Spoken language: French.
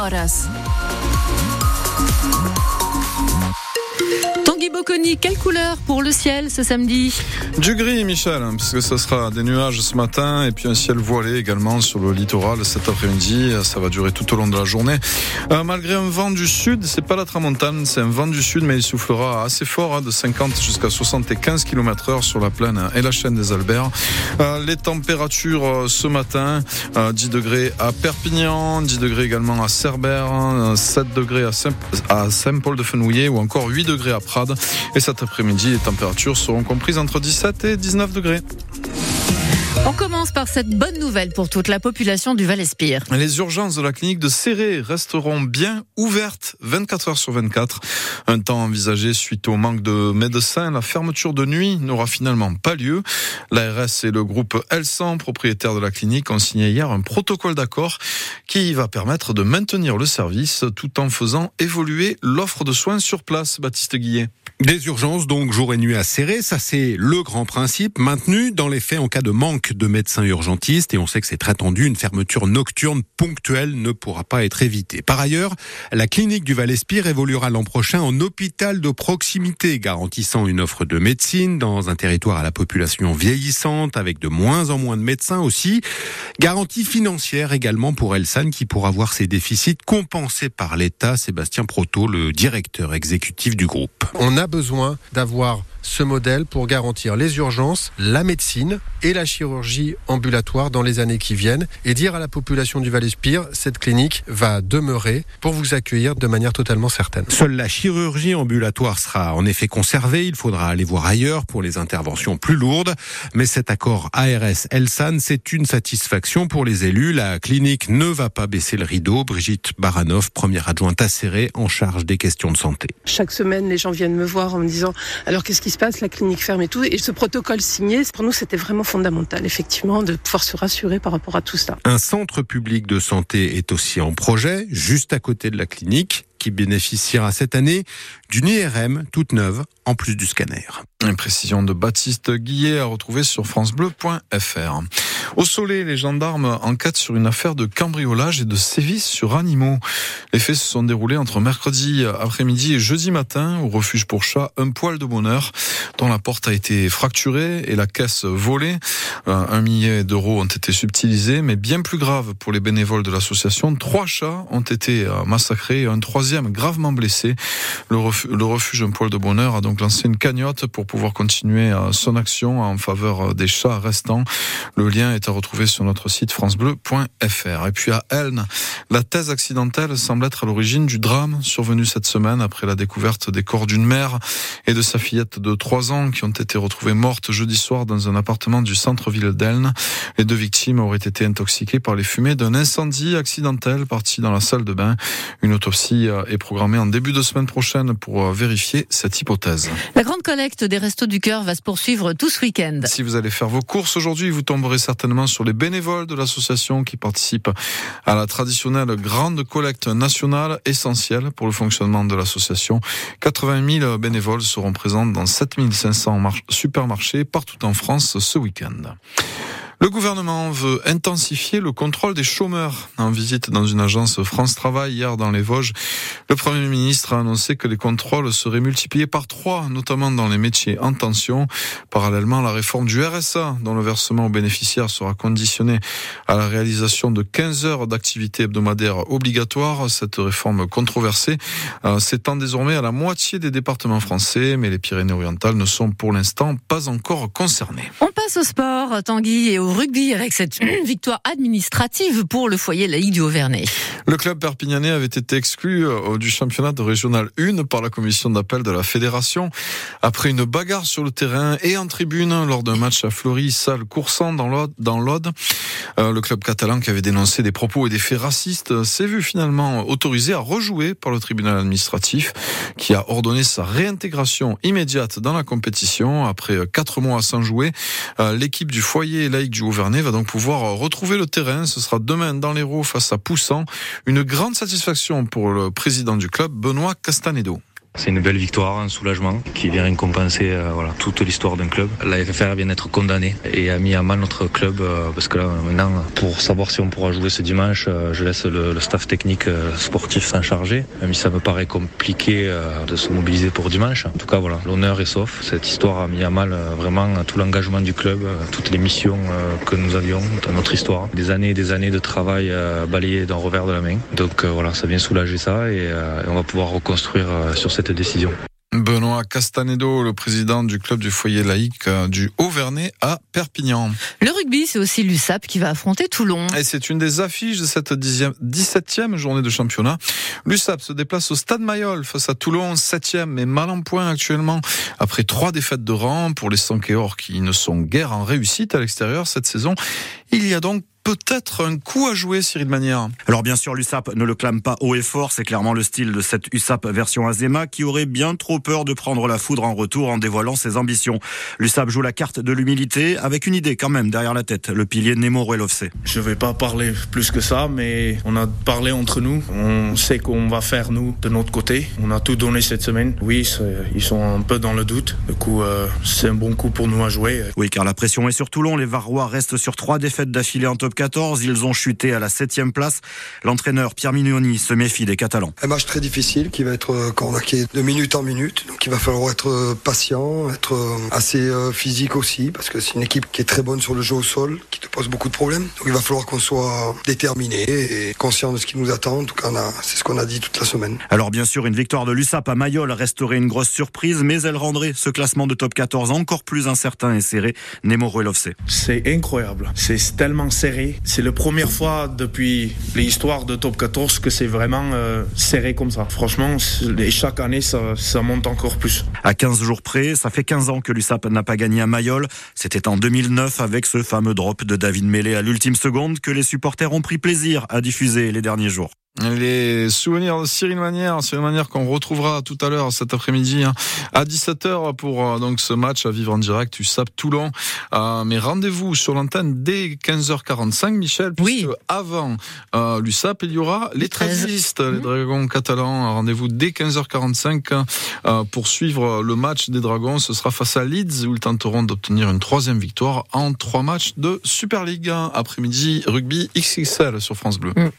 horas. Tanguy Bocconi, quelle couleur pour le ciel ce samedi Du gris, Michel, hein, parce ce sera des nuages ce matin et puis un ciel voilé également sur le littoral cet après-midi. Ça va durer tout au long de la journée. Euh, malgré un vent du sud, c'est pas la tramontane, c'est un vent du sud, mais il soufflera assez fort, hein, de 50 jusqu'à 75 km heure sur la plaine et la chaîne des Alberts. Euh, les températures euh, ce matin, 10 degrés à Perpignan, 10 degrés également à Cerbère, 7 degrés à Saint-Paul-de-Fenouillet ou encore 8 degrés à Prades. Et cet après-midi, les températures seront comprises entre 17 et 19 degrés. On commence par cette bonne nouvelle pour toute la population du Val-Espire. Les urgences de la clinique de Serré resteront bien ouvertes 24 heures sur 24. Un temps envisagé suite au manque de médecins. La fermeture de nuit n'aura finalement pas lieu. L'ARS et le groupe Elsan, propriétaire de la clinique, ont signé hier un protocole d'accord qui va permettre de maintenir le service tout en faisant évoluer l'offre de soins sur place. Baptiste Guillet. Des urgences donc jour et nuit à serrer, ça c'est le grand principe maintenu dans les faits en cas de manque de médecins urgentistes et on sait que c'est très tendu, une fermeture nocturne ponctuelle ne pourra pas être évitée. Par ailleurs, la clinique du Val-Espire évoluera l'an prochain en hôpital de proximité garantissant une offre de médecine dans un territoire à la population vieillissante avec de moins en moins de médecins aussi. Garantie financière également pour Elsan qui pourra voir ses déficits compensés par l'État. Sébastien Proto, le directeur exécutif du groupe. On a besoin d'avoir ce modèle pour garantir les urgences, la médecine et la chirurgie ambulatoire dans les années qui viennent et dire à la population du Val-Espire, cette clinique va demeurer pour vous accueillir de manière totalement certaine. Seule la chirurgie ambulatoire sera en effet conservée, il faudra aller voir ailleurs pour les interventions plus lourdes, mais cet accord ARS-Elsan, c'est une satisfaction pour les élus. La clinique ne va pas baisser le rideau. Brigitte Baranov, première adjointe acérée en charge des questions de santé. Chaque semaine, les gens viennent me voir en me disant alors qu'est-ce qui se passe, la clinique ferme et tout. Et ce protocole signé, pour nous, c'était vraiment fondamental, effectivement, de pouvoir se rassurer par rapport à tout ça. Un centre public de santé est aussi en projet, juste à côté de la clinique qui bénéficiera cette année d'une IRM toute neuve en plus du scanner. Une précision de Baptiste Guillet à retrouver sur francebleu.fr. Au Soleil, les gendarmes enquêtent sur une affaire de cambriolage et de sévices sur animaux. Les faits se sont déroulés entre mercredi après-midi et jeudi matin au refuge pour chats Un Poil de Bonheur, dont la porte a été fracturée et la caisse volée. Euh, un millier d'euros ont été subtilisés, mais bien plus grave pour les bénévoles de l'association, trois chats ont été euh, massacrés et un troisième gravement blessé. Le refuge, Un Poil de Bonheur a donc lancé une cagnotte pour pouvoir continuer euh, son action en faveur des chats restants. Le lien est à retrouver sur notre site francebleu.fr. Et puis à Elne, la thèse accidentelle semble être à l'origine du drame survenu cette semaine après la découverte des corps d'une mère et de sa fillette de 3 ans qui ont été retrouvées mortes jeudi soir dans un appartement du centre-ville d'Elne. Les deux victimes auraient été intoxiquées par les fumées d'un incendie accidentel parti dans la salle de bain. Une autopsie est programmée en début de semaine prochaine pour vérifier cette hypothèse. La grande collecte des Restos du Cœur va se poursuivre tout ce week-end. Si vous allez faire vos courses aujourd'hui, vous tomberez certainement sur les bénévoles de l'association qui participent à la traditionnelle grande collecte nationale essentielle pour le fonctionnement de l'association. 80 000 bénévoles seront présents dans 7500 supermarchés partout en France ce week-end. Le gouvernement veut intensifier le contrôle des chômeurs. En visite dans une agence France Travail hier dans les Vosges, le Premier ministre a annoncé que les contrôles seraient multipliés par trois, notamment dans les métiers en tension. Parallèlement, la réforme du RSA, dont le versement aux bénéficiaires sera conditionné à la réalisation de 15 heures d'activité hebdomadaire obligatoire. Cette réforme controversée euh, s'étend désormais à la moitié des départements français, mais les Pyrénées-Orientales ne sont pour l'instant pas encore concernées. On passe au sport, Tanguy, et au rugby avec cette victoire administrative pour le foyer laïque du Auvernais. Le club perpignanais avait été exclu euh, du championnat de régional 1 par la commission d'appel de la fédération après une bagarre sur le terrain et en tribune lors d'un match à Fleury, salle coursant dans l'Aude. Euh, le club catalan qui avait dénoncé des propos et des faits racistes s'est vu finalement autorisé à rejouer par le tribunal administratif qui a ordonné sa réintégration immédiate dans la compétition après quatre mois sans jouer. Euh, l'équipe du foyer laïque du du va donc pouvoir retrouver le terrain. Ce sera demain dans l'Hérault face à Poussan. Une grande satisfaction pour le président du club, Benoît Castanedo. C'est une belle victoire, un soulagement qui vient récompenser euh, voilà, toute l'histoire d'un club. La FFR vient d'être condamnée et a mis à mal notre club euh, parce que là maintenant, pour savoir si on pourra jouer ce dimanche, euh, je laisse le, staff technique sportif s'en charger. Même si ça me paraît compliqué de se mobiliser pour dimanche. En tout cas, voilà, l'honneur est sauf. Cette histoire a mis à mal vraiment tout l'engagement du club, toutes les missions que nous avions dans notre histoire. Des années et des années de travail balayées d'un revers de la main. Donc voilà, ça vient soulager ça et, et on va pouvoir reconstruire sur cette décision. Benoît Castanedo, le président du club du foyer laïque euh, du Haut-Vernay à Perpignan. Le rugby, c'est aussi l'USAP qui va affronter Toulon. Et c'est une des affiches de cette 17e journée de championnat. L'USAP se déplace au Stade Mayol face à Toulon, 7e, mais mal en point actuellement. Après trois défaites de rang pour les Sankéors qui ne sont guère en réussite à l'extérieur cette saison, il y a donc peut-être un coup à jouer, Cyril Manière. Alors bien sûr, l'USAP ne le clame pas haut et fort, c'est clairement le style de cette USAP version Azema qui aurait bien trop peur de prendre la foudre en retour en dévoilant ses ambitions. L'USAP joue la carte de l'humilité avec une idée quand même derrière la tête, le pilier Nemo Ruelovce. Je vais pas parler plus que ça, mais on a parlé entre nous. On sait qu'on va faire nous de notre côté. On a tout donné cette semaine. Oui, ils sont un peu dans le doute. Du coup, euh, c'est un bon coup pour nous à jouer. Oui, car la pression est sur Toulon. Les Varrois restent sur trois défaites d'affilée en top 14. Ils ont chuté à la septième place. L'entraîneur Pierre Mignoni se méfie des Catalans. Un match très difficile qui va être cornaqué de minute en minute. Il va falloir être patient, être assez physique aussi, parce que c'est une équipe qui est très bonne sur le jeu au sol, qui te pose beaucoup de problèmes. Donc il va falloir qu'on soit déterminé et conscient de ce qui nous attend. En tout cas, c'est ce qu'on a dit toute la semaine. Alors bien sûr, une victoire de l'USAP à Mayol resterait une grosse surprise, mais elle rendrait ce classement de top 14 encore plus incertain et serré. Nemo Ruelovce. C'est incroyable. C'est tellement serré. C'est la première fois depuis l'histoire de top 14 que c'est vraiment euh, serré comme ça. Franchement, chaque année, ça, ça monte encore À 15 jours près, ça fait 15 ans que l'USAP n'a pas gagné à Mayol. C'était en 2009 avec ce fameux drop de David Mêlé à l'ultime seconde que les supporters ont pris plaisir à diffuser les derniers jours. Les souvenirs de Cyril Manière, Cyril Manière qu'on retrouvera tout à l'heure cet après-midi hein, à 17h pour euh, donc ce match à vivre en direct USAP Toulon. Euh, mais rendez-vous sur l'antenne dès 15h45 Michel oui. avant euh, l'USAP il y aura les 13 les mmh. Dragons catalans. Rendez-vous dès 15h45 euh, pour suivre le match des Dragons. Ce sera face à Leeds où ils tenteront d'obtenir une troisième victoire en trois matchs de Super League. Après-midi rugby XXL sur France Bleu. Mmh.